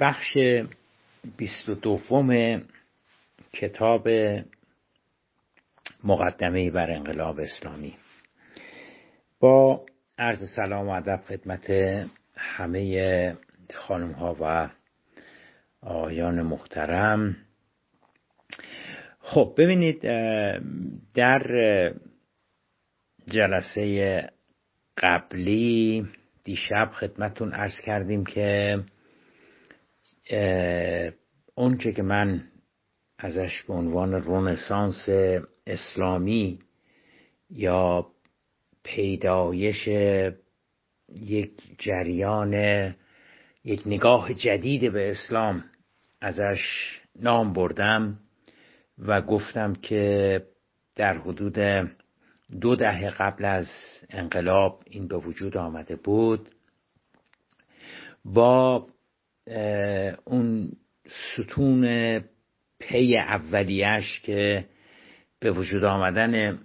بخش بیست و دوم کتاب مقدمه بر انقلاب اسلامی. با عرض سلام و ادب خدمت همه خانم ها و آقایان محترم. خب ببینید در جلسه قبلی دیشب خدمتون ارز کردیم که اونچه که من ازش به عنوان رونسانس اسلامی یا پیدایش یک جریان یک نگاه جدید به اسلام ازش نام بردم و گفتم که در حدود دو دهه قبل از انقلاب این به وجود آمده بود با اون ستون پی اولیش که به وجود آمدن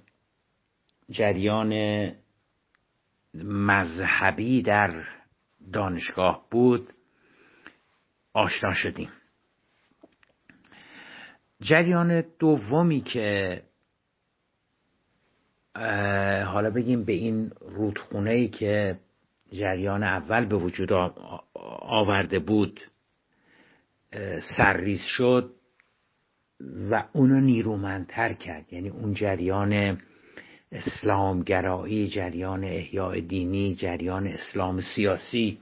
جریان مذهبی در دانشگاه بود آشنا شدیم. جریان دومی که حالا بگیم به این رودخونه ای که جریان اول به وجود آورده بود سرریز شد و اونو نیرومندتر کرد. یعنی اون جریان اسلامگرایی جریان احیاء دینی جریان اسلام سیاسی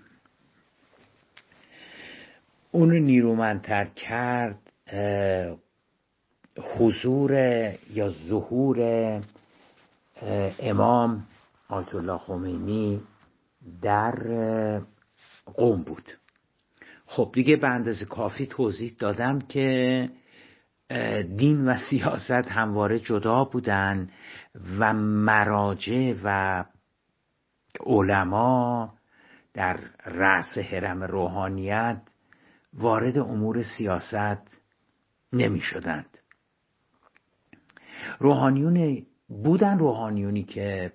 اونو نیرومندتر کرد حضور یا ظهور امام آیت الله خمینی در قوم بود. خب دیگه به اندازه کافی توضیح دادم که دین و سیاست همواره جدا بودن و مراجع و علما در رأس حرم روحانیت وارد امور سیاست نمی شدند. روحانیون بودن روحانیونی که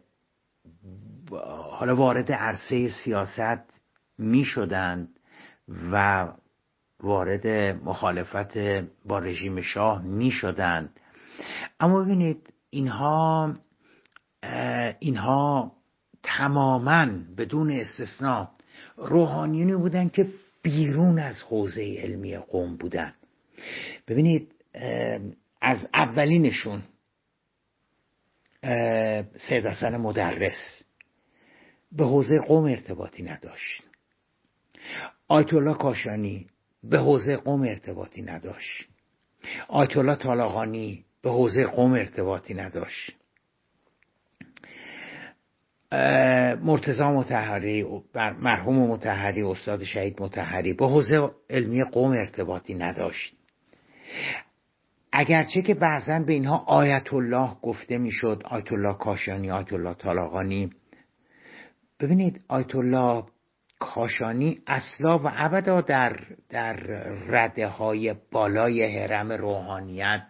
حالا وارد عرصه سیاست می شدند و وارد مخالفت با رژیم شاه می شدند. اما ببینید اینها اینها تماما بدون استثنا روحانیونی بودند که بیرون از حوزه علمی قوم بودن ببینید از اولینشون سید حسن مدرس به حوزه قوم ارتباطی نداشت. آیت الله کاشانی به حوزه قوم ارتباطی نداشت. آیت الله طالقانی به حوزه قوم ارتباطی نداشت. مرتزا متحری مرحوم متحری استاد شهید متحری به حوزه علمی قوم ارتباطی نداشت. اگرچه که بعضا به اینها آیت الله گفته می‌شد آیت الله کاشانی آیت الله طالقانی ببینید آیت الله کاشانی اصلا و ابدا در در رده های بالای حرم روحانیت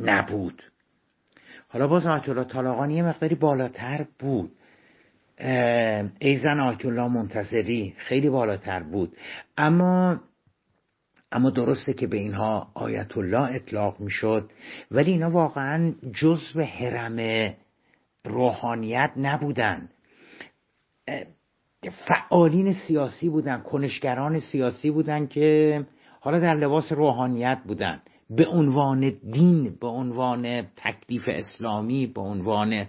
نبود. حالا باز آیت الله طالقانی یه مقداری بالاتر بود. ایزن آیت الله منتظری خیلی بالاتر بود. اما اما درسته که به اینها آیت الله اطلاق می‌شد ولی اینا واقعا جزو حرم روحانیت نبودن. فعالین سیاسی بودن کنشگران سیاسی بودن که حالا در لباس روحانیت بودن. به عنوان دین به عنوان تکلیف اسلامی به عنوان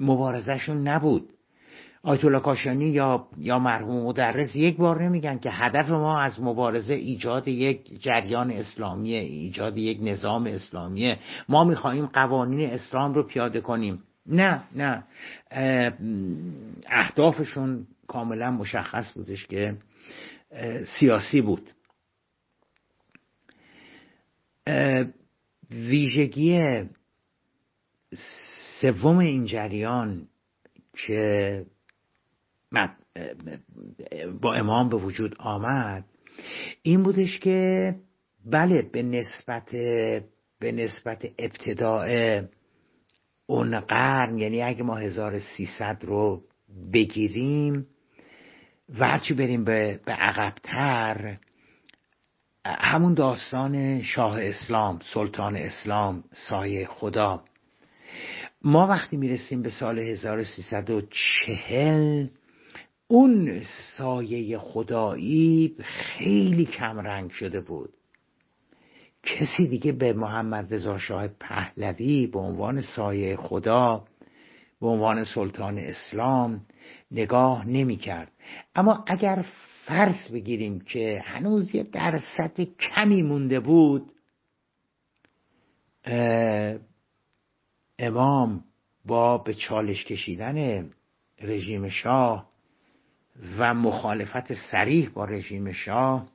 مبارزشون نبود. آیت الله کاشانی یا یا مرحوم مدرس یک بار نمیگن که هدف ما از مبارزه ایجاد یک جریان اسلامی ایجاد یک نظام اسلامیه. ما می‌خواهیم قوانین اسلام رو پیاده کنیم. نه نه. اهدافشون کاملا مشخص بودش که سیاسی بود. ویژگی سوم این جریان که با امام به وجود آمد این بودش که بله به نسبت به نسبت ابتداع اون قرن یعنی اگه ما 1300 رو بگیریم و هرچی بریم به, به عقبتر همون داستان شاه اسلام سلطان اسلام سایه خدا. ما وقتی می‌رسیم به سال 1340 اون سایه خدایی خیلی کمرنگ شده بود. کسی دیگه به محمد رضا شاه پهلوی به عنوان سایه خدا به عنوان سلطان اسلام نگاه نمی کرد اما اگر فرض بگیریم که هنوز یه درصد کمی مونده بود امام با به چالش کشیدن رژیم شاه و مخالفت سریح با رژیم شاه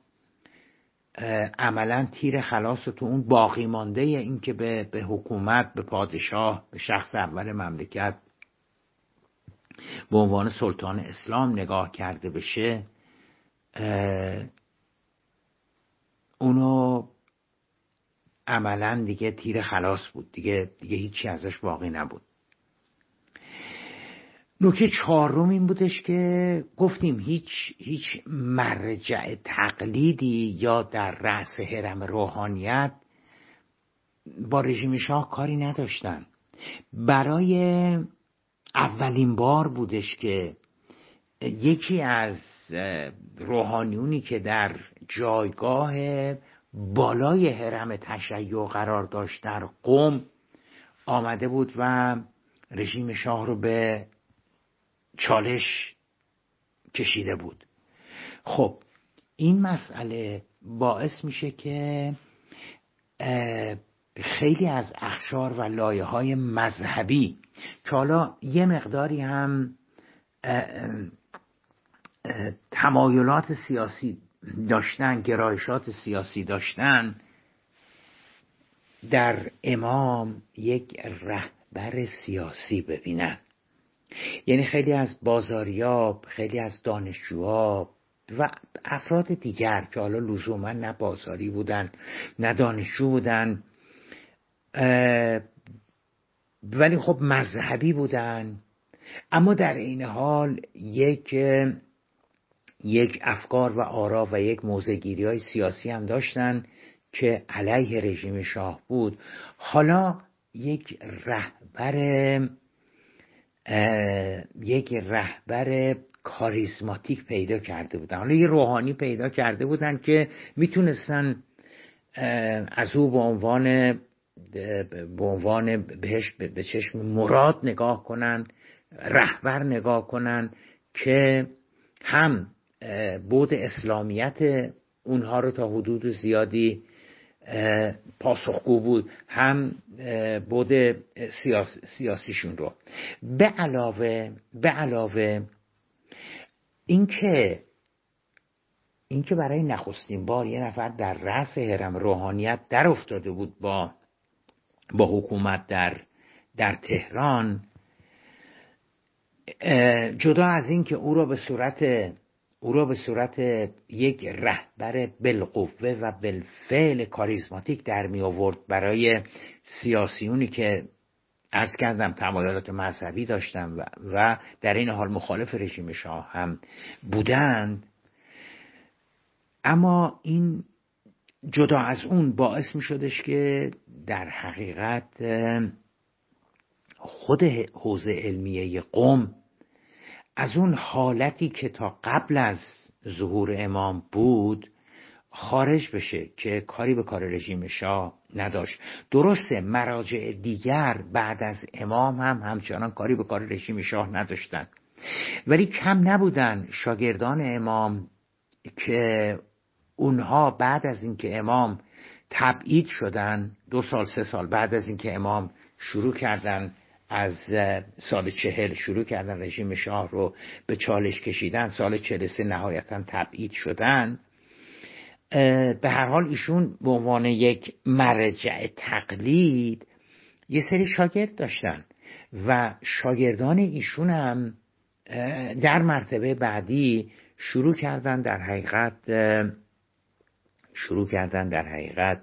عملا تیر خلاص تو اون باقی مانده این که به, به حکومت به پادشاه به شخص اول مملکت به عنوان سلطان اسلام نگاه کرده بشه اونو عملا دیگه تیر خلاص بود. دیگه دیگه هیچی ازش باقی نبود. نکته چهارم این بودش که گفتیم هیچ هیچ مرجع تقلیدی یا در رأس حرم روحانیت با رژیم شاه کاری نداشتن. برای اولین بار بودش که یکی از روحانیونی که در جایگاه بالای حرم تشیع قرار داشت در قوم آمده بود و رژیم شاه رو به چالش کشیده بود. خب این مسئله باعث میشه که خیلی از اخشار و لایه های مذهبی که حالا یه مقداری هم تمایلات سیاسی داشتن گرایشات سیاسی داشتن در امام یک رهبر سیاسی ببینن. یعنی خیلی از بازاریاب خیلی از دانشجوها و افراد دیگر که حالا لزوما نه بازاری بودن نه دانشجو بودن ولی خب مذهبی بودن. اما در این حال یک یک افکار و آرا و یک موزگیری های سیاسی هم داشتن که علیه رژیم شاه بود. حالا یک رهبر یک رهبر کاریزماتیک پیدا کرده بودن. حالا یه روحانی پیدا کرده بودن که می‌تونستن از او به عنوان به عنوان بهش به چشم مراد نگاه کنن رهبر نگاه کنن که هم بود اسلامیت اونها رو تا حدود زیادی پاسخگو بود. هم بود سیاس، سیاسیشون رو. به علاوه به علاوه اینکه اینکه برای نخستین بار یه نفر در رأس حرم روحانیت در افتاده بود با با حکومت در در تهران جدا از اینکه او را به صورت او را به صورت یک رهبر بالقوه و بالفعل کاریزماتیک در می آورد برای سیاسیونی که ارز کردم تمایلات مذهبی داشتن و, و در این حال مخالف رژیم شاه هم بودند. اما این جدا از اون باعث می شدش که در حقیقت خود حوزه علمیه قوم از اون حالتی که تا قبل از ظهور امام بود خارج بشه که کاری به کار رژیم شاه نداشت. درسته مراجع دیگر بعد از امام هم همچنان کاری به کار رژیم شاه نداشتن ولی کم نبودن شاگردان امام که اونها بعد از اینکه امام تبعید شدن دو سال سه سال بعد از اینکه امام شروع کردن از سال چهل شروع کردن رژیم شاه رو به چالش کشیدن سال چهل سه نهایتا تبعید شدن. به هر حال ایشون به عنوان یک مرجع تقلید یه سری شاگرد داشتن و شاگردان ایشون هم در مرتبه بعدی شروع کردن در حقیقت شروع کردن در حقیقت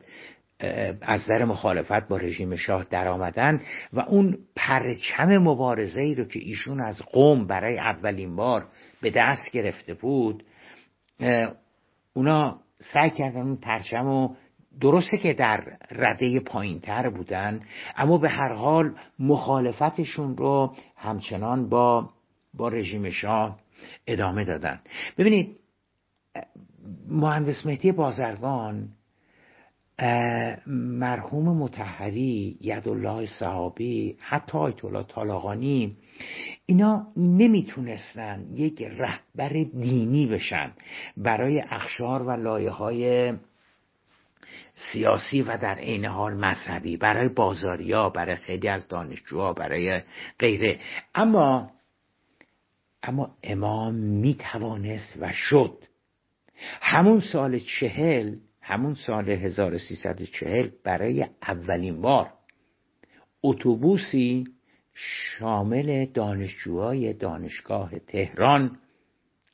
از در مخالفت با رژیم شاه در آمدن و اون پرچم مبارزه ای رو که ایشون از قوم برای اولین بار به دست گرفته بود اونا سعی کردن اون پرچم و درسته که در رده پایینتر بودن اما به هر حال مخالفتشون رو همچنان با با رژیم شاه ادامه دادن. ببینید مهندس مهدی بازرگان مرحوم متحری یدالله صحابی حتی آیت الله طالاقانی اینا نمی‌تونستن یک رهبر دینی بشن برای اخشار و لایه های سیاسی و در عین حال مذهبی برای بازاریا برای خیلی از دانشجوها برای غیره. اما اما امام می‌توانست و شد. همون سال چهل همون سال 1340 برای اولین بار اتوبوسی شامل دانشجوهای دانشگاه تهران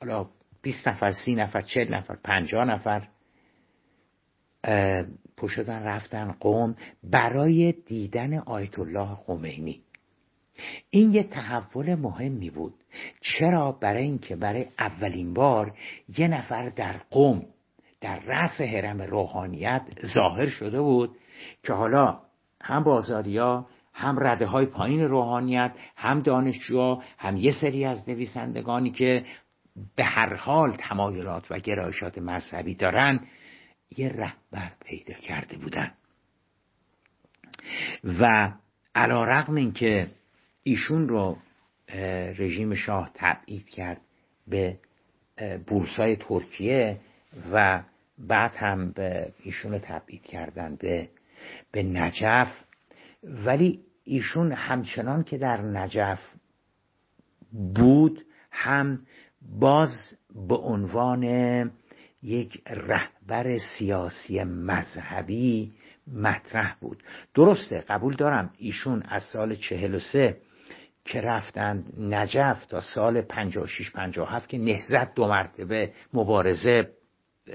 حالا 20 نفر سی نفر 40 نفر 50 نفر پشدن رفتن قوم برای دیدن آیت الله خمینی. این یه تحول مهمی بود. چرا؟ برای اینکه برای اولین بار یه نفر در قوم در رأس حرم روحانیت ظاهر شده بود که حالا هم بازاریا هم رده های پایین روحانیت هم دانشجوها هم یه سری از نویسندگانی که به هر حال تمایلات و گرایشات مذهبی دارن یه رهبر پیدا کرده بودن. و علا رقم این که ایشون رو رژیم شاه تبعید کرد به بورسای ترکیه و بعد هم به ایشون رو تبعید کردن به به نجف. ولی ایشون همچنان که در نجف بود هم باز به عنوان یک رهبر سیاسی مذهبی مطرح بود. درسته قبول دارم ایشون از سال چهل و سه که رفتند نجف تا سال 56 57 که نهزت دو مرتبه مبارزه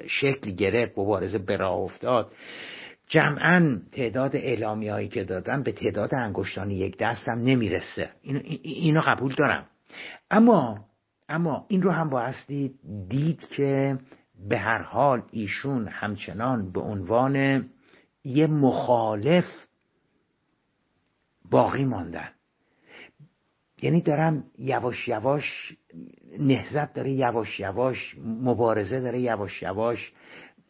شکل گرفت مبارزه به افتاد. جمعا تعداد اعلامی هایی که دادن به تعداد انگشتان یک دستم نمی‌رسه. اینو, قبول دارم. اما اما این رو هم بایستی دید که به هر حال ایشون همچنان به عنوان یه مخالف باقی ماندن. یعنی دارم یواش یواش نهزت داره یواش یواش مبارزه داره یواش یواش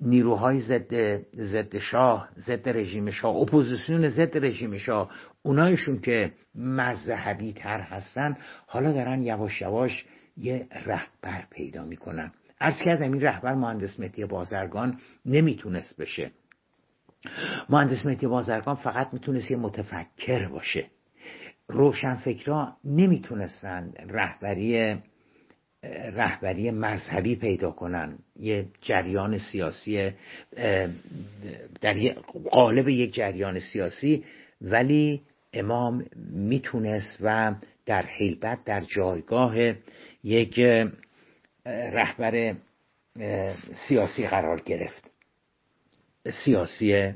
نیروهای ضد ضد شاه ضد رژیم شاه اپوزیسیون ضد رژیم شاه اونایشون که مذهبی تر هستن حالا دارن یواش یواش یه رهبر پیدا می‌کنن. عرض کردم این رهبر مهندس مهدی بازرگان نمی‌تونست بشه. مهندس مهدی بازرگان فقط می‌تونست یه متفکر باشه. روشنفکرا نمی‌تونستن رهبری رهبری مذهبی پیدا کنن. یه جریان سیاسی در قالب یک جریان سیاسی ولی امام می‌تونست و در حیبت در جایگاه یک رهبر سیاسی قرار گرفت. سیاسی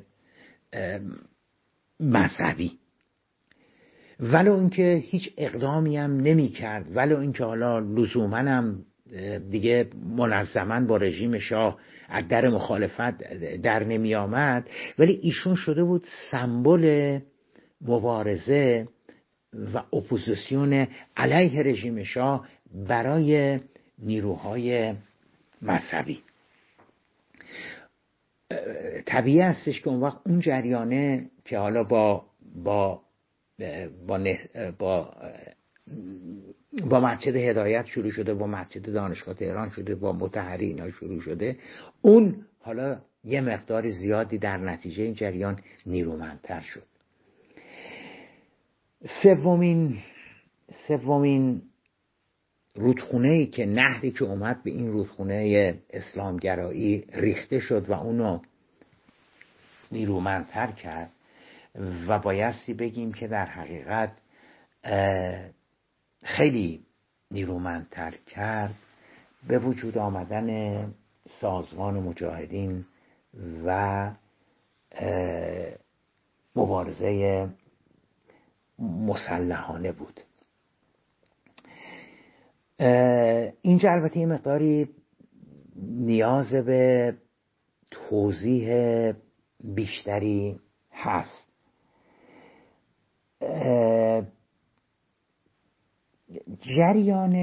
مذهبی. ولو اینکه هیچ اقدامی هم نمی کرد ولو اینکه حالا لزوما هم دیگه منظما با رژیم شاه از در مخالفت در نمی آمد ولی ایشون شده بود سمبل مبارزه و اپوزیسیون علیه رژیم شاه برای نیروهای مذهبی. طبیعی هستش که اون وقت اون جریانه که حالا با با با, با با مسجد هدایت شروع شده با مسجد دانشگاه تهران شده با متحری اینا شروع شده. اون حالا یه مقدار زیادی در نتیجه این جریان نیرومندتر شد. سومین سومین رودخونه ای که نهری که اومد به این رودخونه اسلامگرایی ریخته شد و اونو نیرومندتر کرد و بایستی بگیم که در حقیقت خیلی نیرومندتر کرد به وجود آمدن سازمان مجاهدین و مبارزه مسلحانه بود. اینجا البته یه مقداری نیاز به توضیح بیشتری هست. جریان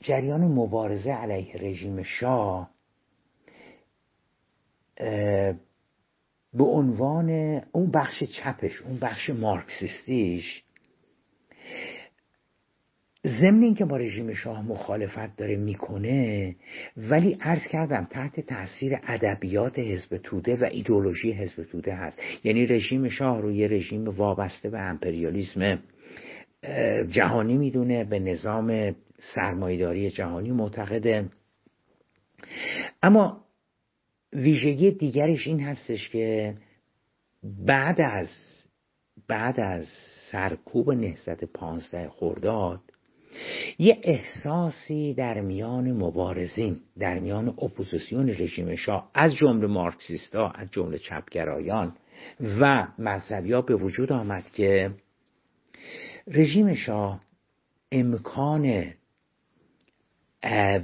جریان مبارزه علیه رژیم شاه به عنوان اون بخش چپش اون بخش مارکسیستیش ضمن اینکه با رژیم شاه مخالفت داره می‌کنه ولی عرض کردم تحت تاثیر ادبیات حزب توده و ایدولوژی حزب توده هست. یعنی رژیم شاه رو یه رژیم وابسته به امپریالیسم جهانی می‌دونه به نظام سرمایداری جهانی معتقده. اما ویژگی دیگرش این هستش که بعد از بعد از سرکوب نهضت پانزده خرداد یه احساسی در میان مبارزین در میان اپوزیسیون رژیم شاه از جمله مارکسیستا از جمله چپگرایان و مذهبی به وجود آمد که رژیم شاه امکان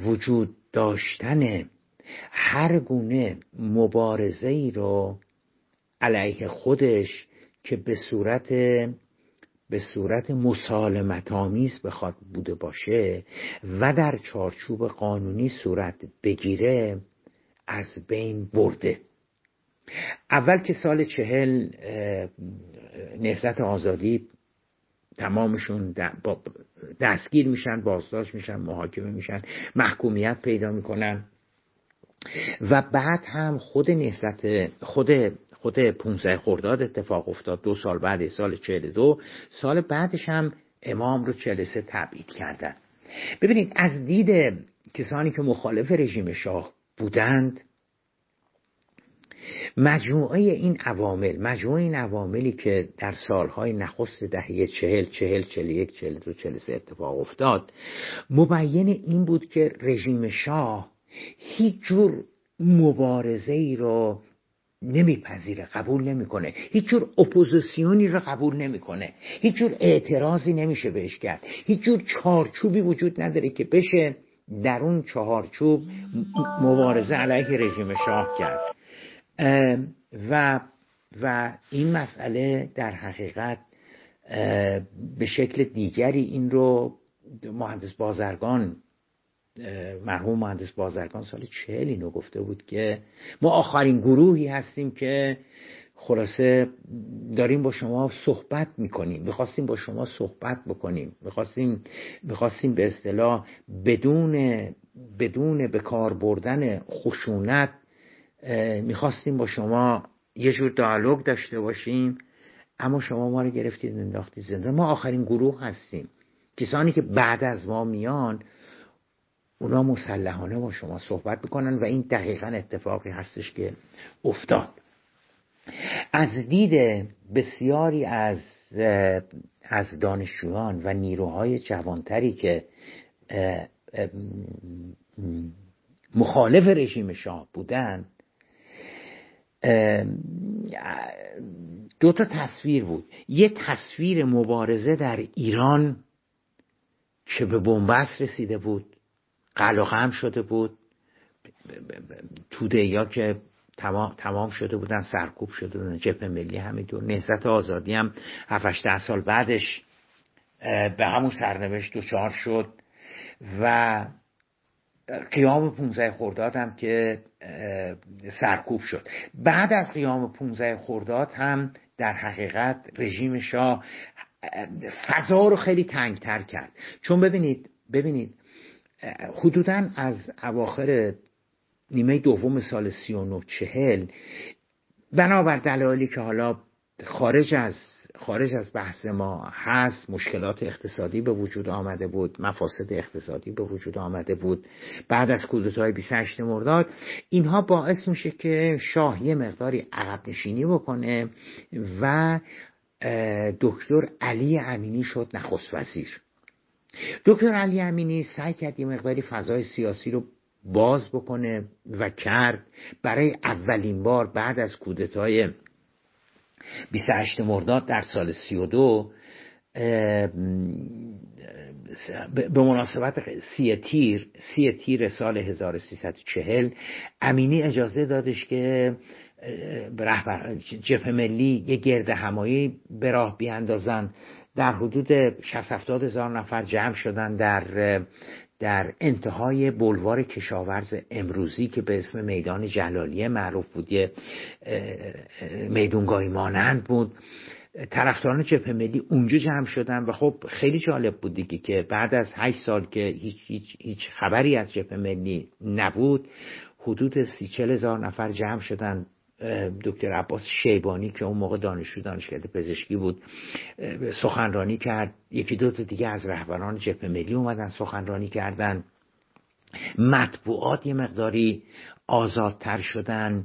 وجود داشتن هر گونه مبارزه ای رو علیه خودش که به صورت به صورت مسالمت آمیز بخواد بوده باشه و در چارچوب قانونی صورت بگیره از بین برده. اول که سال چهل نهضت آزادی تمامشون دستگیر میشن بازداشت میشن محاکمه میشن محکومیت پیدا می‌کنن. و بعد هم خود نهضت خود خود 15 خرداد اتفاق افتاد. دو سال بعد سال 42 سال بعدش هم امام رو 43 تبعید کردن. ببینید از دید کسانی که مخالف رژیم شاه بودند مجموعه این عوامل مجموعه این عواملی که در سالهای نخست دهه چهل چهل چهل یک چهل دو چهل سه اتفاق افتاد مبین این بود که رژیم شاه هیچ جور مبارزه ای رو نمیپذیره قبول نمی‌کنه. هیچ جور اپوزیسیونی رو قبول نمی‌کنه. هیچ جور اعتراضی نمیشه بهش کرد. هیچ جور چارچوبی وجود نداره که بشه در اون چهارچوب مبارزه علیه رژیم شاه کرد. و و این مسئله در حقیقت به شکل دیگری این رو مهندس بازرگان مرحوم مهندس بازرگان سال چهل اینو گفته بود که ما آخرین گروهی هستیم که خلاصه داریم با شما صحبت می‌کنیم. می‌خواستیم با شما صحبت بکنیم. می‌خواستیم می‌خواستیم به اصطلاح بدون بدون به کار بردن خشونت می‌خواستیم با شما یه جور دیالوگ داشته باشیم. اما شما ما رو گرفتید انداختید زنده. ما آخرین گروه هستیم. کسانی که بعد از ما میان اونا مسلحانه با شما صحبت می‌کنن و این دقیقا اتفاقی هستش که افتاد. از دید بسیاری از از دانشجویان و نیروهای جوانتری که مخالف رژیم شاه بودن دو تا تصویر بود. یه تصویر مبارزه در ایران که به بنبست رسیده بود. قلقم شده بود. توده یا که تمام, تمام شده بودن سرکوب شده بودن جبهه ملی همینطور. نهضت آزادی هم 7 سال بعدش به همون سرنوشت دچار شد و قیام 15 خرداد هم که سرکوب شد. بعد از قیام 15 خرداد هم در حقیقت رژیم شاه فضا رو خیلی تنگتر کرد. چون ببینید ببینید حدودا از اواخر نیمه دوم سال سی و چهل بنابر دلایلی که حالا خارج از خارج از بحث ما هست مشکلات اقتصادی به وجود آمده بود مفاسد اقتصادی به وجود آمده بود بعد از کودتای 28 مرداد اینها باعث میشه که شاه یه مقداری عقب نشینی بکنه و دکتر علی امینی شد نخست وزیر. دکتر علی امینی سعی کرد یه مقداری فضای سیاسی رو باز بکنه و کرد. برای اولین بار بعد از کودتای 28 مرداد در سال 32 به مناسبت سی تیر سی تیر سال 1340 امینی اجازه دادش که رهبر جبهه ملی یه گرد همایی به راه بیاندازن. در حدود 60 هزار نفر جمع شدن در در انتهای بلوار کشاورز امروزی که به اسم میدان جلالیه معروف بود یه میدونگاهی مانند بود. طرفداران جبهه ملی اونجا جمع شدن و خب خیلی جالب بود دیگه که بعد از هشت سال که هیچ, هیچ, هیچ خبری از جبهه ملی نبود حدود سی هزار نفر جمع شدن دکتر عباس شیبانی که اون موقع دانشجو دانشکده پزشکی بود سخنرانی کرد. یکی دو تا دیگه از رهبران جبهه ملی اومدن سخنرانی کردن. مطبوعات یه مقداری آزادتر شدن.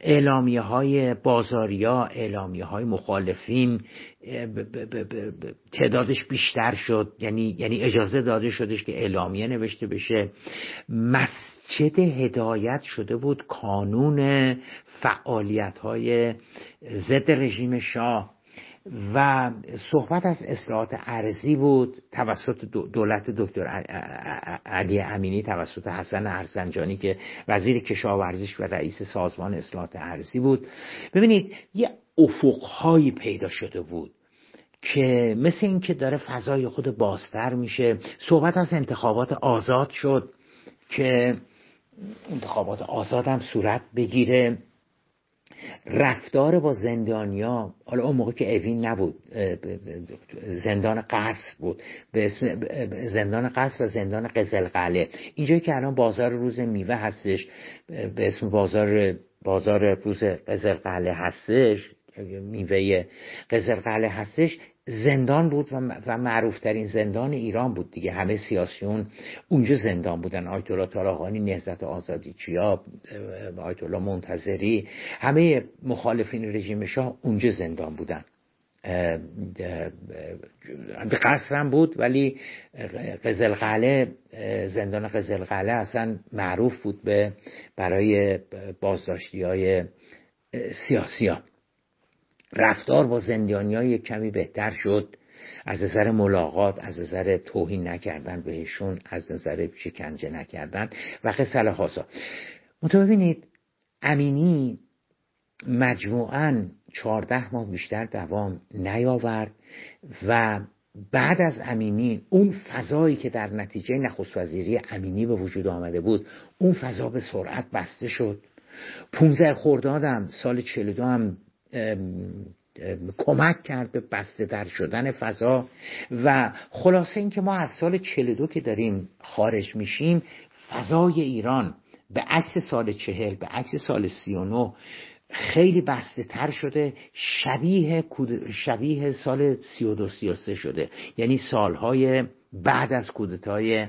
اعلامیه های بازاریا اعلامیه های مخالفین تعدادش بیشتر شد. یعنی یعنی اجازه داده شدش که اعلامیه نوشته بشه. مسجد هدایت شده بود کانون فعالیت های ضد رژیم شاه و صحبت از اصلاحات ارزی بود توسط دولت دکتر علی امینی توسط حسن ارزنجانی که وزیر کشاورزیش و رئیس سازمان اصلاحات ارزی بود. ببینید یه افقهایی پیدا شده بود که مثل اینکه داره فضای خود بازتر میشه. صحبت از انتخابات آزاد شد که انتخابات آزاد هم صورت بگیره. رفتار با زندانیا حالا اون موقع که اوین نبود زندان قصر بود. به اسم زندان قصر و زندان قزلقله. اینجایی که الان بازار روز میوه هستش به اسم بازار بازار روز قزلقله هستش میوه قزلقله هستش زندان بود و معروفترین زندان ایران بود دیگه. همه سیاسیون اونجا زندان بودن. آیت الله طالقانی نهضت آزادی چیا آیت الله منتظری همه مخالفین رژیم شاه اونجا زندان بودن. به قصرم بود ولی قزلقله زندان قزلقله اصلا معروف بود به برای بازداشتی های سیاسی. رفتار با های کمی بهتر شد. از نظر ملاقات از نظر توهین نکردن بهشون از نظر شکنجه نکردن و قصل خاصا. منطقه ببینید امینی مجموعا چهارده ماه بیشتر دوام نیاورد و بعد از امینی اون فضایی که در نتیجه نخست وزیری امینی به وجود آمده بود اون فضا به سرعت بسته شد. 15 خردادم سال 42 هم کمک کرد به بسته در شدن فضا و خلاصه اینکه ما از سال 42 که داریم خارج میشیم فضای ایران به عکس سال چهل به عکس سال 39 خیلی بسته تر شده شبیه, شبیه سال 32 33 شده. یعنی سالهای بعد از کودتای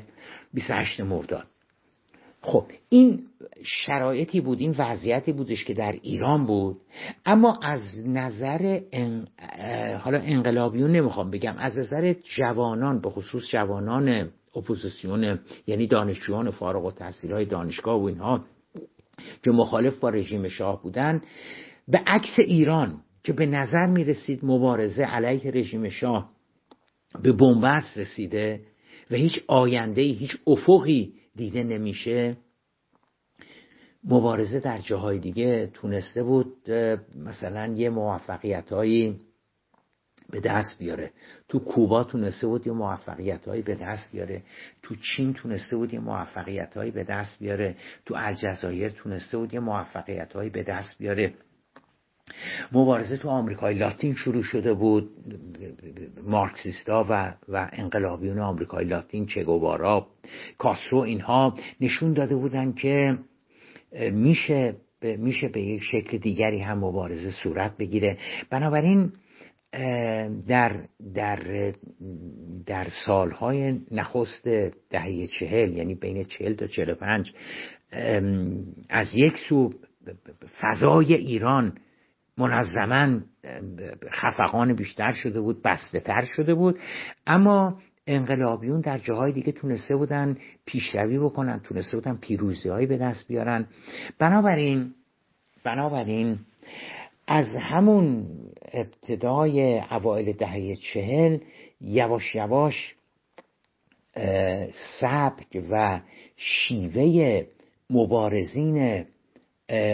28 مرداد. خب این شرایطی بود این وضعیتی بودش که در ایران بود اما از نظر حالا انقلابیون نمی‌خوام بگم از نظر جوانان به خصوص جوانان اپوزیسیون یعنی دانشجویان فارغ و تحصیل های دانشگاه و اینها که مخالف با رژیم شاه بودن به عکس ایران که به نظر می رسید مبارزه علیه رژیم شاه به بنبست رسیده و هیچ آینده هیچ افقی دیده نمیشه. مبارزه در جاهای دیگه تونسته بود مثلا یه موفقیت هایی به دست بیاره. تو کوبا تونسته بود یه موفقیت هایی به دست بیاره. تو چین تونسته بود یه موفقیت هایی به دست بیاره. تو الجزایر تونسته بود یه موفقیت هایی به دست بیاره. مبارزه تو آمریکای لاتین شروع شده بود. مارکسیستا و, و انقلابیون آمریکای لاتین چگوارا کاسرو اینها نشون داده بودن که میشه میشه به یک شکل دیگری هم مبارزه صورت بگیره. بنابراین در در در سالهای نخست دهه چهل یعنی بین چهل تا چهل پنج از یک سو فضای ایران منظما خفقان بیشتر شده بود بسته تر شده بود. اما انقلابیون در جاهای دیگه تونسته بودن پیشروی بکنن تونسته بودن پیروزی هایی به دست بیارن. بنابراین بنابراین از همون ابتدای اوایل دهه چهل یواش یواش سبک و شیوه مبارزین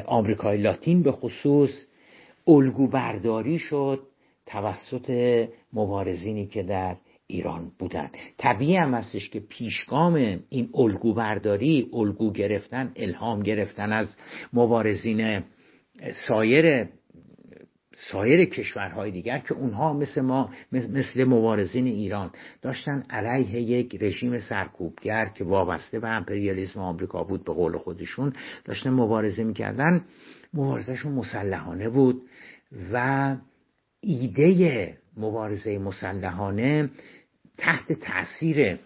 آمریکای لاتین به خصوص الگو برداری شد توسط مبارزینی که در ایران بودن طبیعی هم هستش که پیشگام این الگو برداری الگو گرفتن الهام گرفتن از مبارزین سایر سایر کشورهای دیگر که اونها مثل ما مثل مبارزین ایران داشتن علیه یک رژیم سرکوبگر که وابسته به امپریالیسم آمریکا بود به قول خودشون داشتن مبارزه می‌کردن. مبارزهشون مسلحانه بود و ایده مبارزه مسلحانه تحت تاثیر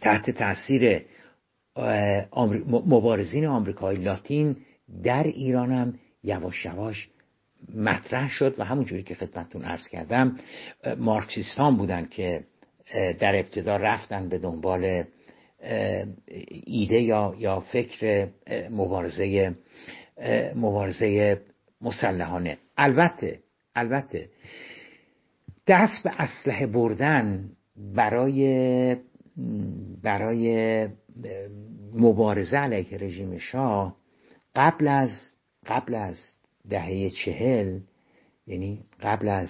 تحت تاثیر مبارزین آمریکای لاتین در ایران هم یواش یواش مطرح شد و همونجوری که خدمتتون عرض کردم مارکسیستان بودن که در ابتدا رفتن به دنبال ایده یا, یا فکر مبارزه مبارزه مسلحانه. البته البته دست به اسلحه بردن برای برای مبارزه علیه رژیم شاه قبل از قبل از دهه چهل یعنی قبل از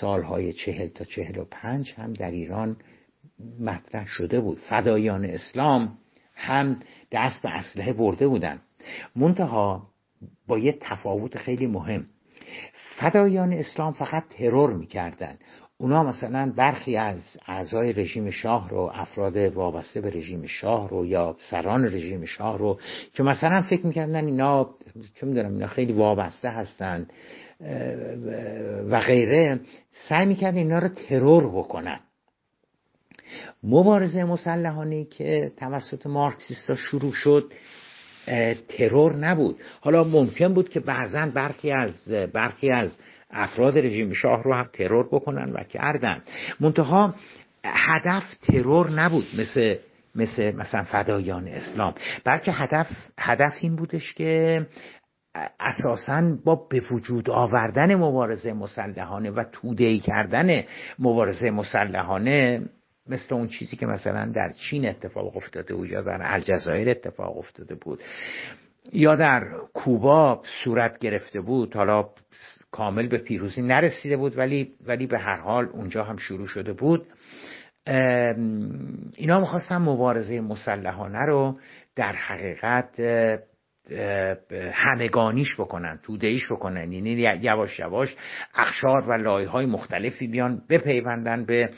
سالهای چهل تا چهل و پنج هم در ایران مطرح شده بود. فدایان اسلام هم دست به اسلحه برده بودن منتها با یه تفاوت خیلی مهم. فدایان اسلام فقط ترور می‌کردن. اونا مثلا برخی از اعضای رژیم شاه رو افراد وابسته به رژیم شاه رو یا سران رژیم شاه رو که مثلا فکر می‌کردن اینا چه می‌دونم اینا خیلی وابسته هستن و غیره. سعی می‌کردن اینا رو ترور بکنن. مبارزه مسلحانه که توسط مارکسیستا شروع شد ترور نبود. حالا ممکن بود که بعضا برخی از برخی از افراد رژیم شاه رو هم ترور بکنن و کردن. منتها هدف ترور نبود مثل مثل مثلا فدایان اسلام. بلکه هدف هدف این بودش که اساسا با به وجود آوردن مبارزه مسلحانه و تودهی کردن مبارزه مسلحانه مثل اون چیزی که مثلا در چین اتفاق افتاده بود یا در الجزایر اتفاق افتاده بود یا در کوبا صورت گرفته بود حالا کامل به پیروزی نرسیده بود ولی ولی به هر حال اونجا هم شروع شده بود. اینا می‌خواستن مبارزه مسلحانه رو در حقیقت همگانیش بکنن تودهیش بکنن. یعنی یواش یواش اخشار و لایه های مختلفی بیان بپیوندن به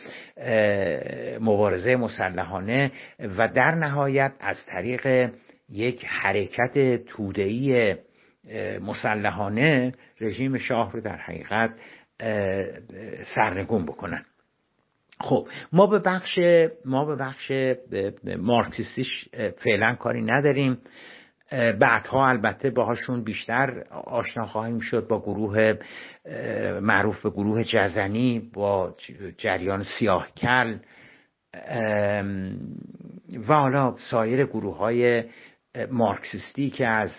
مبارزه مسلحانه و در نهایت از طریق یک حرکت تودهی مسلحانه رژیم شاه رو در حقیقت سرنگون بکنن. خب ما به بخش ما به بخش مارکسیستیش فعلا کاری نداریم. بعدها البته باهاشون بیشتر آشنا خواهیم شد با گروه معروف به گروه جزنی با جریان سیاه کل و حالا سایر گروه های مارکسیستی که از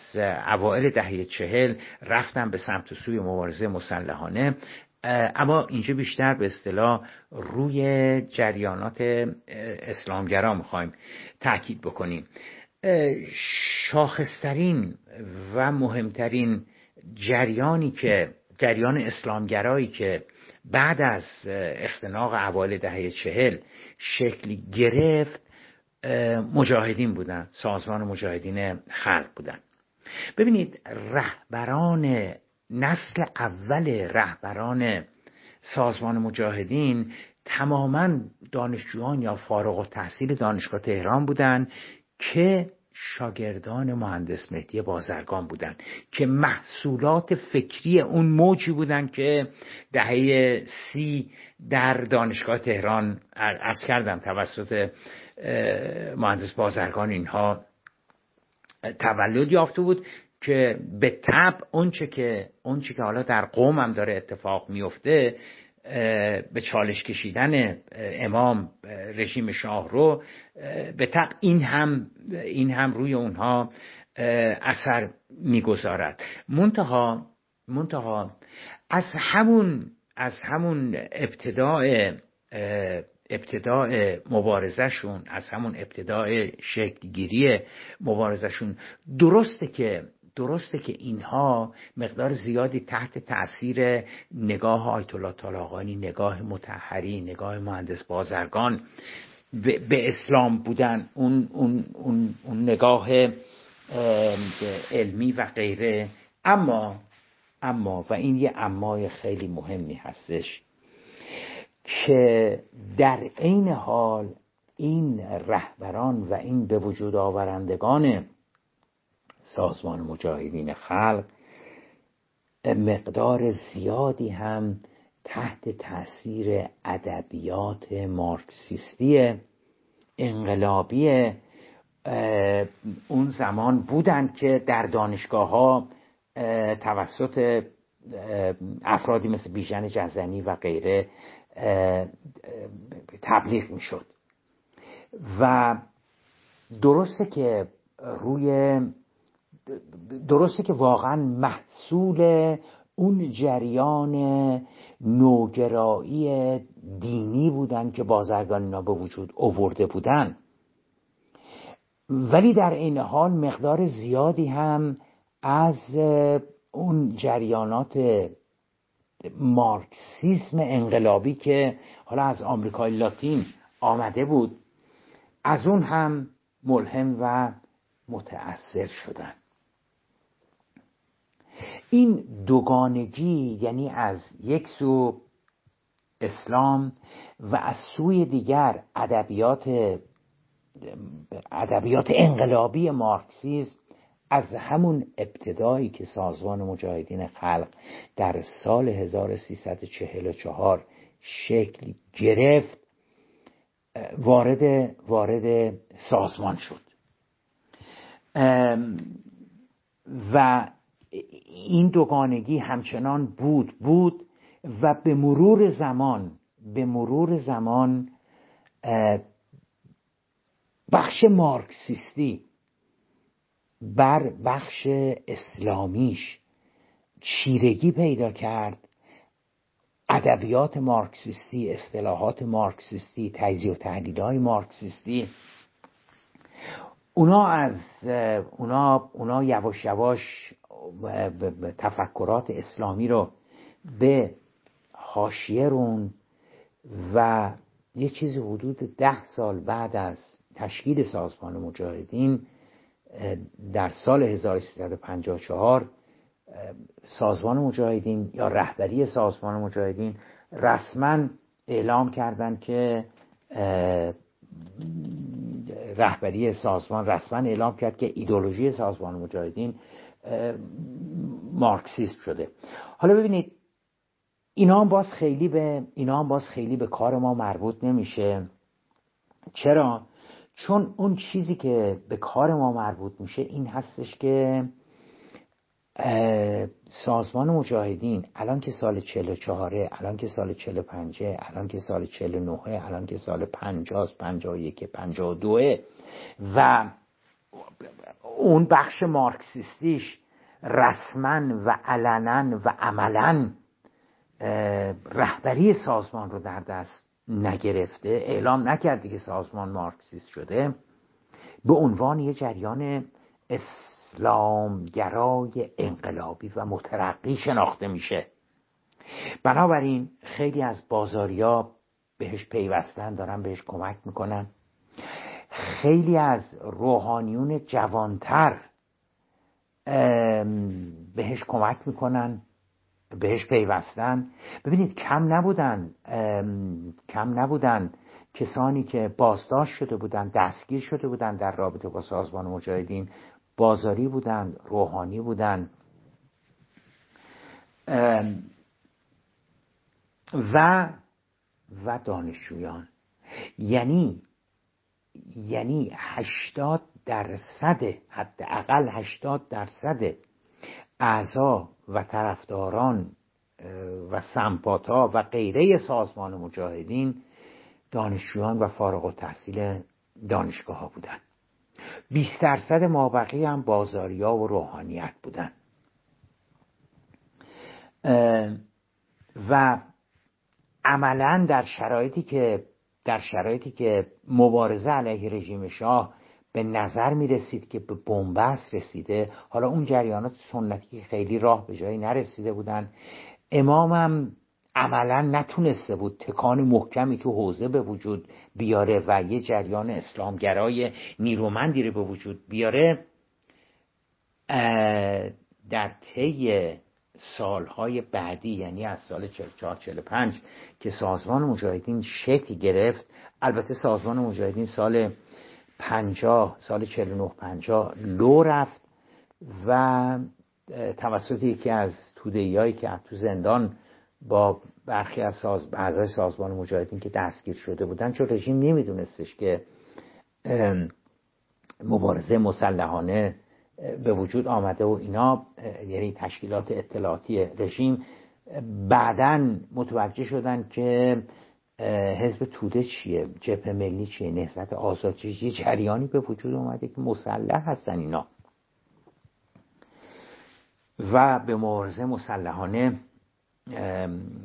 اوائل دهه چهل رفتن به سمت سوی مبارزه مسلحانه اما اینجا بیشتر به اصطلاح روی جریانات اسلامگرا می‌خوایم تاکید بکنیم. شاخصترین و مهمترین جریانی که جریان اسلامگرایی که بعد از اختناق اوایل دهه چهل شکل گرفت مجاهدین بودن سازمان مجاهدین خلق بودن. ببینید رهبران نسل اول رهبران سازمان مجاهدین تماما دانشجویان یا فارغ و تحصیل دانشگاه تهران بودند که شاگردان مهندس مهدی بازرگان بودن که محصولات فکری اون موجی بودن که دهه سی در دانشگاه تهران از کردم توسط مهندس بازرگان اینها تولد یافته بود که به طب اونچه که اونچه که حالا در قوم هم داره اتفاق میفته به چالش کشیدن امام رژیم شاه رو به طب این هم این هم روی اونها اثر می‌گذارد. منتها منتها از همون از همون ابتداع ابتداع مبارزشون از همون ابتداع شکلگیری مبارزشون درسته که درسته که اینها مقدار زیادی تحت تاثیر نگاه آیت الله طالاقانی نگاه متحری نگاه مهندس بازرگان به اسلام بودن. اون, اون, اون, اون نگاه علمی و غیره. اما اما و این یه امای خیلی مهمی هستش که در عین حال این رهبران و این به وجود آورندگان سازمان مجاهدین خلق مقدار زیادی هم تحت تاثیر ادبیات مارکسیستی انقلابی اون زمان بودند که در دانشگاه ها توسط افرادی مثل بیژن جزنی و غیره تبلیغ می‌شد. و درسته که روی درسته که واقعا محصول اون جریان نوگرایی دینی بودن که بازرگان اینا به وجود آورده بودن. ولی در این حال مقدار زیادی هم از اون جریانات مارکسیسم انقلابی که حالا از آمریکای لاتین آمده بود از اون هم ملهم و متأثر شدن. این دوگانگی یعنی از یک سو اسلام و از سوی دیگر ادبیات ادبیات انقلابی مارکسیزم از همون ابتدایی که سازمان مجاهدین خلق در سال 1344 شکل گرفت وارد وارد سازمان شد. و این دوگانگی همچنان بود بود و به مرور زمان به مرور زمان بخش مارکسیستی بر بخش اسلامیش چیرگی پیدا کرد. ادبیات مارکسیستی اصطلاحات مارکسیستی تجزیه و تحلیل های مارکسیستی اونا از اونا, اونا یواش یواش تفکرات اسلامی رو به حاشیه رون و یه چیزی حدود ده سال بعد از تشکیل سازمان مجاهدین در سال 1354 سازمان مجاهدین یا رهبری سازمان مجاهدین رسما اعلام کردند که رهبری سازمان رسما اعلام کرد که ایدولوژی سازمان مجاهدین مارکسیست شده. حالا ببینید اینا هم باز خیلی به اینا هم باز خیلی به کار ما مربوط نمیشه. چرا؟ چون اون چیزی که به کار ما مربوط میشه این هستش که سازمان مجاهدین الان که سال 44 الان که سال 45 الان که سال 49 الان که سال 50 51 52 و اون بخش مارکسیستیش رسما و علنا و عملا رهبری سازمان رو در دست نگرفته اعلام نکرده که سازمان مارکسیست شده به عنوان یه جریان اسلامگرای انقلابی و مترقی شناخته میشه. بنابراین خیلی از بازاریا بهش پیوستن دارن بهش کمک می‌کنن. خیلی از روحانیون جوانتر بهش کمک می‌کنن بهش پیوستن. ببینید کم نبودن کم نبودن کسانی که بازداشت شده بودند دستگیر شده بودند در رابطه با سازمان مجاهدین بازاری بودند روحانی بودند و و دانشجویان. یعنی یعنی هشتاد درصد حداقل هشتاد درصد اعضا و طرفداران و سمپاتا و غیره سازمان مجاهدین دانشجویان و فارغ و تحصیل دانشگاه ها بودن 20 درصد مابقی هم بازاریا و روحانیت بودن. و عملا در شرایطی که در شرایطی که مبارزه علیه رژیم شاه به نظر می رسید که به بنبست رسیده حالا اون جریانات سنتی خیلی راه به جایی نرسیده بودن امامم عملا نتونسته بود تکان محکمی تو حوزه به وجود بیاره و یه جریان اسلامگرای نیرومندی رو به وجود بیاره در طی سالهای بعدی یعنی از سال 44 45 که سازمان مجاهدین شکل گرفت البته سازمان مجاهدین سال 50 سال 49 50 لو رفت و توسط یکی از تودهیایی که تو زندان با برخی از ساز... اعضای سازمان مجاهدین که دستگیر شده بودن چون رژیم نمیدونستش که مبارزه مسلحانه به وجود آمده و اینا یعنی تشکیلات اطلاعاتی رژیم بعدا متوجه شدن که حزب توده چیه جبهه ملی چیه نهضت آزادی یه جریانی به وجود اومده که مسلح هستن اینا. و به مبارزه مسلحانه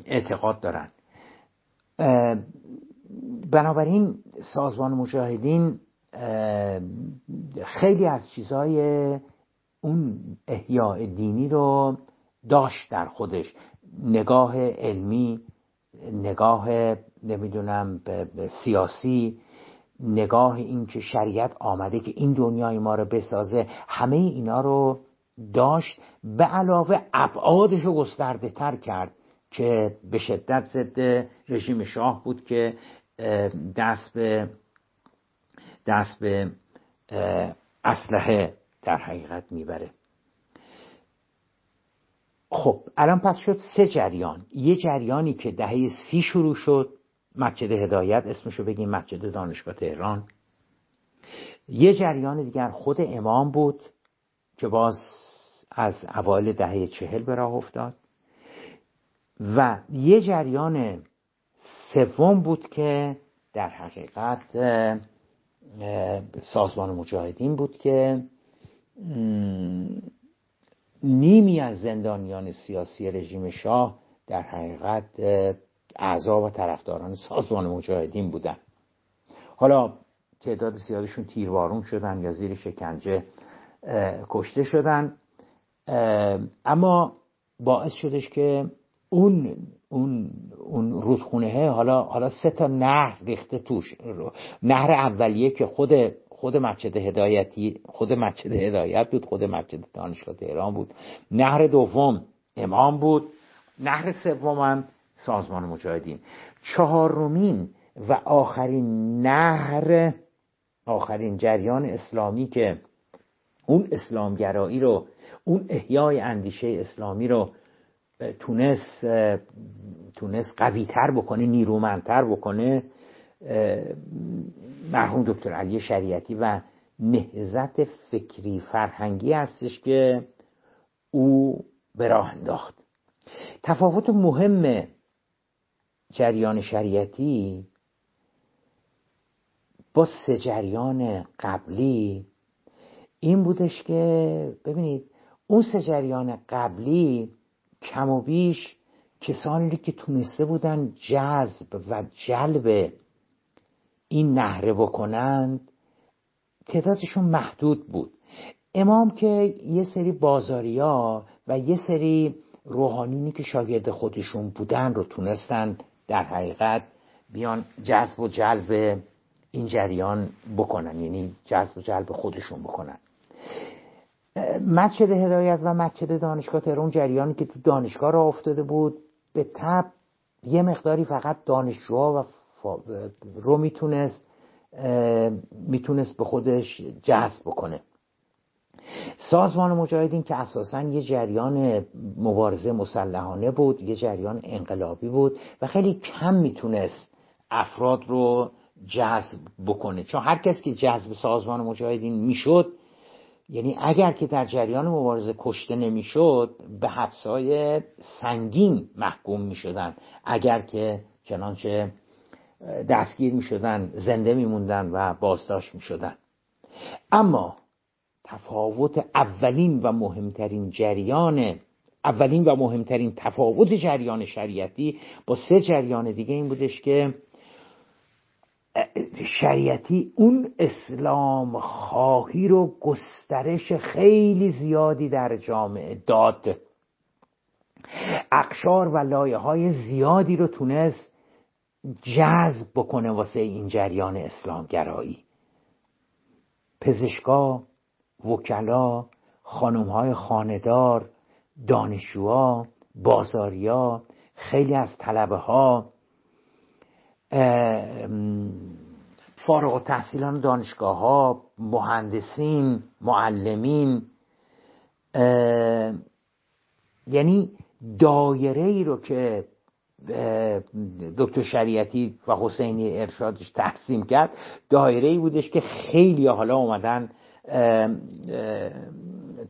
اعتقاد دارن. بنابراین سازمان مجاهدین خیلی از چیزهای اون احیاء دینی رو داشت در خودش. نگاه علمی نگاه نمی‌دونم سیاسی نگاه این که شریعت آمده که این دنیای ما رو بسازه همه اینا رو داشت به علاوه ابعادش رو گسترده تر کرد که به شدت ضد رژیم شاه بود که دست به دست به اسلحه در حقیقت می‌بره. خب الان پس شد سه جریان. یه جریانی که دهه سی شروع شد مسجد هدایت اسمشو بگیم مسجد دانشگاه تهران. یه جریان دیگر خود امام بود. که باز از اوایل دهه چهل به راه افتاد. و یه جریان سوم بود که در حقیقت سازمان مجاهدین بود که نیمی از زندانیان سیاسی رژیم شاه در حقیقت اعضا و طرفداران سازمان مجاهدین بودن. حالا تعداد زیادشون تیروارون شدن یا زیر شکنجه کشته شدن. اما باعث شدش که اون اون اون رودخونه حالا حالا سه تا نهر ریخته توش. نهر اولیه که خود خود مسجد هدایتی خود مسجد هدایت بود خود مسجد دانشگاه تهران بود. نهر دوم امام بود. نهر سوم سازمان مجاهدین. چهارمین و آخرین نهر آخرین جریان اسلامی که اون اسلامگرایی رو اون احیای اندیشه اسلامی رو تونست تونست قوی تر بکنه نیرومندتر بکنه مرحوم دکتر علی شریعتی و نهزت فکری فرهنگی هستش که او به راه انداخت. تفاوت مهم جریان شریعتی با سه جریان قبلی این بودش که ببینید اون سه جریان قبلی کم و بیش کسانی که تونسته بودن جذب و جلب این نهره بکنند تعدادشون محدود بود. امام که یه سری بازاریا و یه سری روحانیونی که شاگرد خودشون بودن رو تونستن در حقیقت بیان جذب و جلب این جریان بکنن یعنی جذب و جلب خودشون بکنن. مسجد هدایت و مسجد دانشگاه تهران جریانی که تو دانشگاه را افتاده بود به تب یه مقداری فقط دانشجوها و رو می‌تونست می‌تونست به خودش جذب بکنه. سازمان مجاهدین که اساسا یه جریان مبارزه مسلحانه بود یه جریان انقلابی بود و خیلی کم می‌تونست افراد رو جذب بکنه. چون هر کس که جذب سازمان مجاهدین می‌شد یعنی اگر که در جریان مبارزه کشته نمی‌شد به حبسهای سنگین محکوم می‌شدن. اگر که چنانچه دستگیر می‌شدن زنده میموندن و بازداشت می‌شدن. اما تفاوت اولین و مهمترین جریان اولین و مهمترین تفاوت جریان شریعتی با سه جریان دیگه این بودش که شریعتی اون اسلام خواهی رو گسترش خیلی زیادی در جامعه داد. اقشار و لایه های زیادی رو تونست جذب بکنه واسه این جریان اسلامگرایی. پزشکا وکلا خانم های خاندار دانشجوها بازاریا خیلی از طلبه ها فارغ و تحصیلان دانشگاه ها مهندسین معلمین یعنی دایره ای رو که دکتر شریعتی و حسینی ارشادش تقسیم کرد دایره ای بودش که خیلی حالا اومدن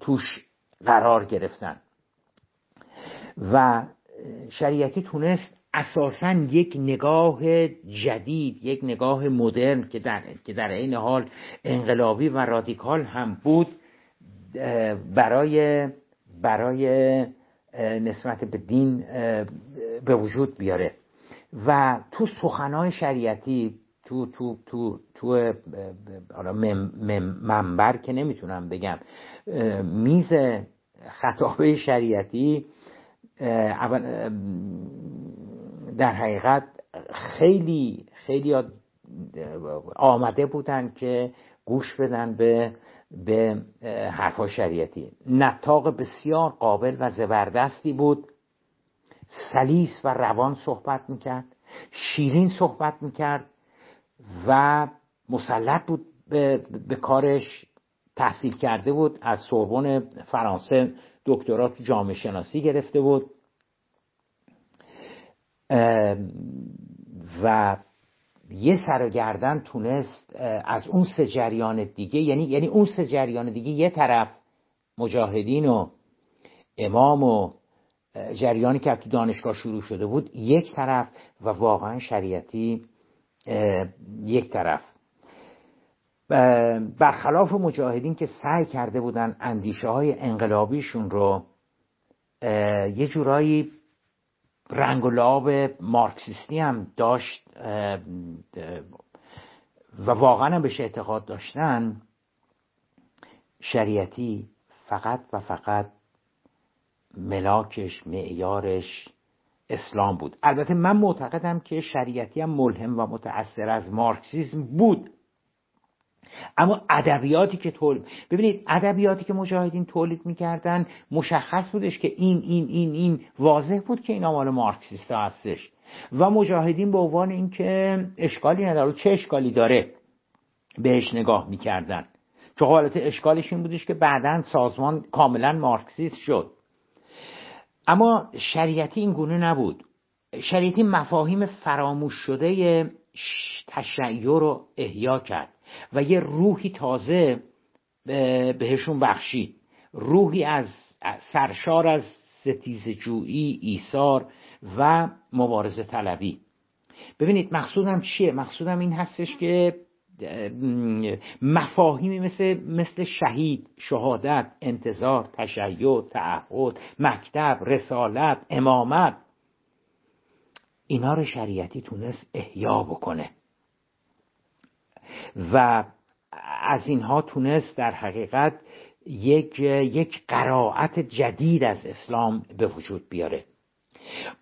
توش قرار گرفتن. و شریعتی تونست اساسا یک نگاه جدید یک نگاه مدرن که در که در این حال انقلابی و رادیکال هم بود برای برای نسبت به دین به وجود بیاره. و تو سخنهای شریعتی تو تو تو تو منبر که نمی‌تونم بگم میز خطابه شریعتی در حقیقت خیلی خیلی آمده بودن که گوش بدن به به حرفا شریعتی. نتاق بسیار قابل و زبردستی بود. سلیس و روان صحبت می‌کرد. شیرین صحبت می‌کرد و مسلط بود به, به کارش. تحصیل کرده بود. از سوربن فرانسه دکترات جامعه شناسی گرفته بود. و یه سر و گردن تونست از اون سه جریان دیگه یعنی یعنی اون سه جریان دیگه یه طرف مجاهدین و امام و جریانی که تو دانشگاه شروع شده بود یک طرف و واقعا شریعتی یک طرف. برخلاف مجاهدین که سعی کرده بودن اندیشه های انقلابیشون رو یه جورایی رنگ و لعاب مارکسیستی هم داشت و واقعا بهش اعتقاد داشتن شریعتی فقط و فقط ملاکش معیارش اسلام بود. البته من معتقدم که شریعتی هم ملهم و متأثر از مارکسیسم بود. اما ادبیاتی که تولید ببینید ادبیاتی که مجاهدین تولید می‌کردن مشخص بودش که این این این این واضح بود که این مال مارکسیست هستش. و مجاهدین به عنوان اینکه اشکالی نداره چه اشکالی داره بهش نگاه می‌کردن. چون حالت اشکالش این بودش که بعدا سازمان کاملا مارکسیست شد. اما شریعتی این گونه نبود. شریعتی مفاهیم فراموش شده تشیع رو احیا کرد و یه روحی تازه بهشون بخشید. روحی از سرشار از ستیز جویی ایثار و مبارزه طلبی. ببینید مقصودم چیه؟ مقصودم این هستش که مفاهیمی مثل مثل شهید شهادت انتظار تشیع تعهد مکتب رسالت امامت اینا رو شریعتی تونست احیا بکنه. و از اینها تونست در حقیقت یک یک قرائت جدید از اسلام به وجود بیاره.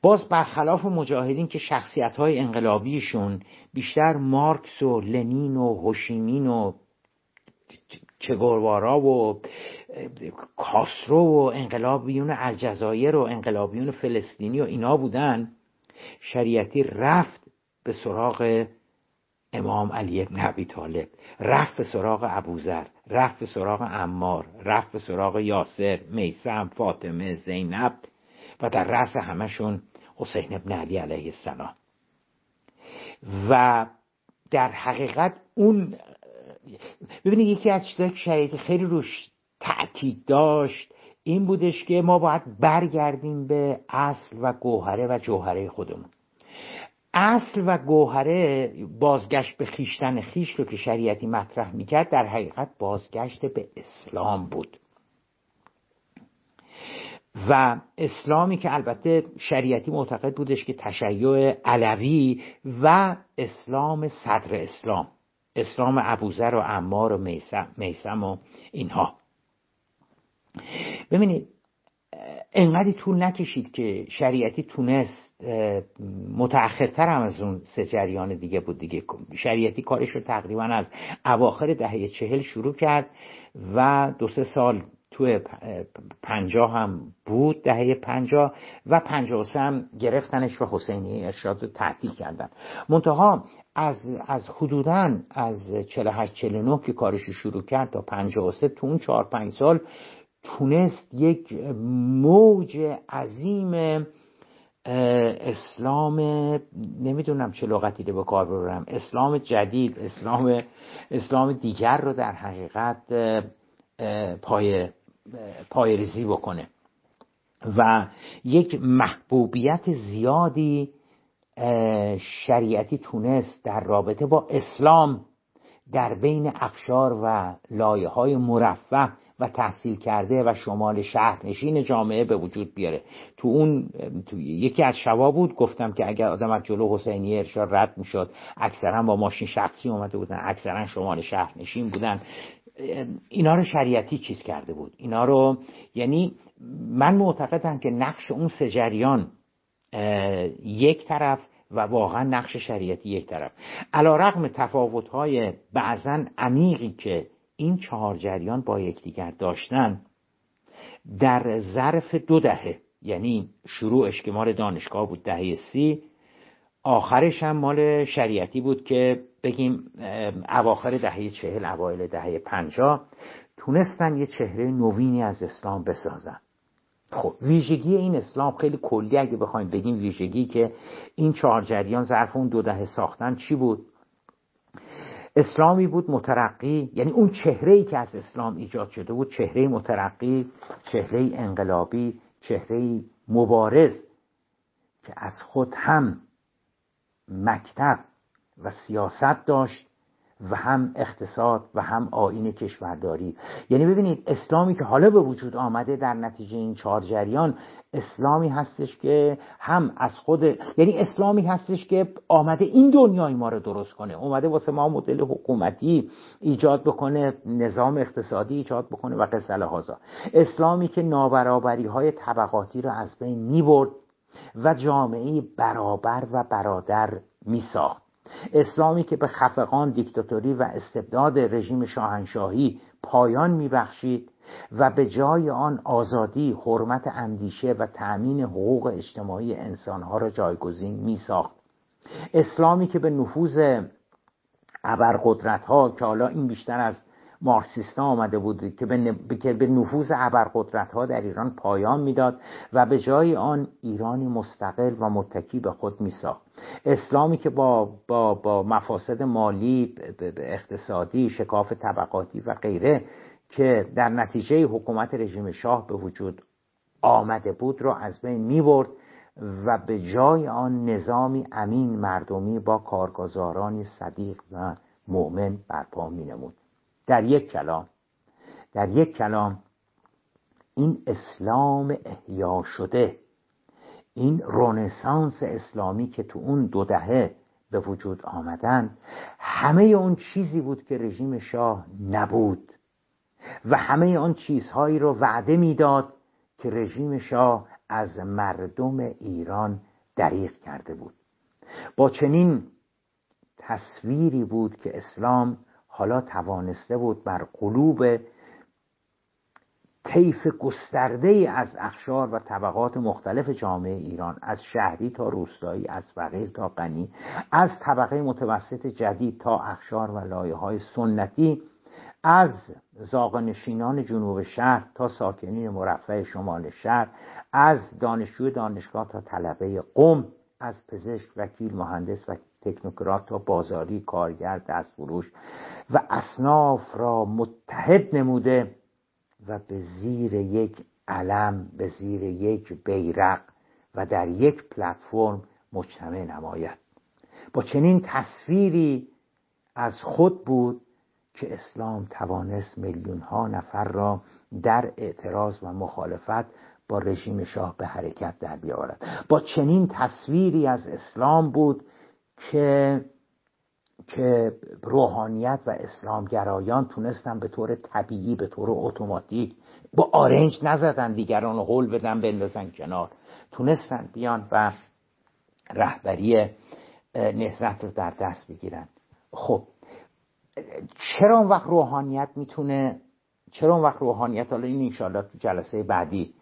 باز برخلاف مجاهدین که شخصیت های انقلابیشون بیشتر مارکس و لنین و هوشیمین و چگوروارا و کاسرو و انقلابیون الجزایر و انقلابیون فلسطینی و اینا بودن شریعتی رفت به سراغ امام علی ابن ابی طالب رفت به سراغ ابوذر رفت به سراغ عمار رفت به سراغ یاسر میسم فاطمه زینب و در رأس همشون حسین ابن علی علیه السلام. و در حقیقت اون ببینید یکی از چیزایی که شریعتی خیلی روش تأکید داشت این بودش که ما باید برگردیم به اصل و گوهره و جوهره خودمون. اصل و گوهره بازگشت به خیشتن خیش رو که شریعتی مطرح می‌کرد در حقیقت بازگشت به اسلام بود. و اسلامی که البته شریعتی معتقد بودش که تشیع علوی و اسلام صدر اسلام اسلام ابوذر و عمار و میسم و اینها. ببینید انقدری طول نکشید که شریعتی تونست متأخرتر هم از اون سه جریان دیگه بود دیگه. شریعتی کارش رو تقریبا از اواخر دهه چهل شروع کرد و دو سه سال تو پنجاه هم بود دهه پنجاه و پنجاه و هم گرفتنش و حسینی ارشاد رو تعطیل کردن. منتها از, از حدودا از 48 49 که کارش شروع کرد تا 53 تو اون 4 5 سال تونست یک موج عظیم اسلام نمی‌دونم چه لغتی رو به کار ببرم اسلام جدید اسلام اسلام دیگر رو در حقیقت پای پایریزی بکنه. و یک محبوبیت زیادی شریعتی تونست در رابطه با اسلام در بین اقشار و لایه های مرفه و تحصیل کرده و شمال شهرنشین جامعه به وجود بیاره. تو اون تو یکی از شوا بود گفتم که اگر آدم از جلو حسینی ارشاد رد می‌شد اکثرا با ماشین شخصی اومده بودن اکثرا شمال شهرنشین بودن. اینا رو شریعتی چیز کرده بود. اینا رو یعنی من معتقدم که نقش اون سجریان یک طرف و واقعا نقش شریعتی یک طرف. علا رقم تفاوت های بعضا عمیقی که این چهار جریان با یکدیگر داشتن در ظرف دو دهه یعنی شروعش که مال دانشگاه بود دهه سی آخرش هم مال شریعتی بود که بگیم اواخر دهه چهل اوایل دهه پنجاه تونستن یه چهره نوینی از اسلام بسازن. خب ویژگی این اسلام خیلی کلی اگه بخوایم بگیم ویژگی که این چهار جریان ظرف اون دو دهه ساختن چی بود؟ اسلامی بود مترقی یعنی اون چهره ای که از اسلام ایجاد شده بود چهره مترقی چهره انقلابی چهره مبارز که از خود هم مکتب و سیاست داشت و هم اقتصاد و هم آین کشورداری. یعنی ببینید اسلامی که حالا به وجود آمده در نتیجه این چهار جریان اسلامی هستش که هم از خود یعنی اسلامی هستش که آمده این دنیای ما رو درست کنه. اومده واسه ما مدل حکومتی ایجاد بکنه نظام اقتصادی ایجاد بکنه و قصه لحاظا. اسلامی که نابرابری های طبقاتی رو از بین می و جامعه برابر و برادر می ساخت اسلامی که به خفقان دیکتاتوری و استبداد رژیم شاهنشاهی پایان میبخشید و به جای آن آزادی، حرمت اندیشه و تأمین حقوق اجتماعی انسانها را جایگزین می ساخت. اسلامی که به نفوذ ابرقدرت ها که حالا این بیشتر از مارکسیستا آمده بود که به, به نفوذ ابرقدرت ها در ایران پایان می‌داد و به جای آن ایرانی مستقل و متکی به خود می ساخت اسلامی که با, با, با مفاسد مالی اقتصادی شکاف طبقاتی و غیره که در نتیجه حکومت رژیم شاه به وجود آمده بود را از بین می برد و به جای آن نظامی امین مردمی با کارگزارانی صدیق و مؤمن برپا می نمود در یک کلام در یک کلام این اسلام احیا شده این رونسانس اسلامی که تو اون دو دهه به وجود آمدن همه اون چیزی بود که رژیم شاه نبود و همه آن چیزهایی رو وعده می‌داد که رژیم شاه از مردم ایران دریغ کرده بود. با چنین تصویری بود که اسلام حالا توانسته بود بر قلوب طیف گسترده از اخشار و طبقات مختلف جامعه ایران از شهری تا روستایی از فقیر تا غنی از طبقه متوسط جدید تا اخشار و لایه های سنتی از زاغنشینان جنوب شهر تا ساکنین مرفع شمال شهر از دانشجوی دانشگاه تا طلبه قم از پزشک وکیل مهندس و تکنوکرات تا بازاری کارگر دستفروش و اصناف را متحد نموده و به زیر یک علم به زیر یک بیرق و در یک پلتفرم مجتمع نماید. با چنین تصویری از خود بود که اسلام توانست میلیون ها نفر را در اعتراض و مخالفت با رژیم شاه به حرکت در بیاورد. با چنین تصویری از اسلام بود که که روحانیت و اسلامگرایان تونستن به طور طبیعی به طور اتوماتیک با آرنج نزدن دیگران رو حل بدن بندازن کنار. تونستن بیان و رهبری نهزت رو در دست بگیرن. خب چرا اون وقت روحانیت می‌تونه چرا اون وقت روحانیت؟ حالا این انشاءالله تو جلسه بعدی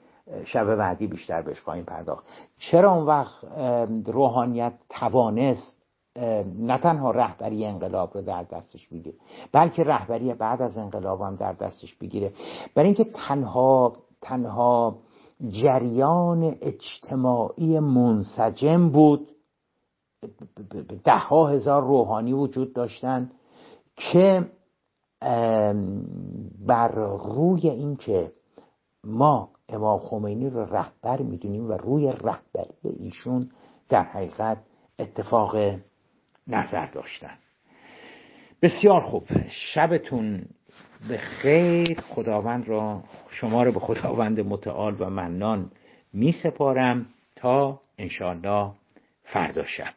شب بعدی بیشتر بهش خواهیم پرداخت. چرا اون وقت روحانیت توانست نه تنها رهبری انقلاب رو در دستش بگیره بلکه رهبری بعد از انقلاب هم در دستش بگیره برای اینکه تنها تنها جریان اجتماعی منسجم بود ده ها هزار روحانی وجود داشتن که بر روی اینکه ما امام خمینی رو رهبر می‌دونیم و روی رهبری ایشون در حقیقت اتفاق نظر داشتن. بسیار خوب. شبتون به خیر خداوند را شما رو به خداوند متعال و منان می سپارم تا انشاءالله فردا شب.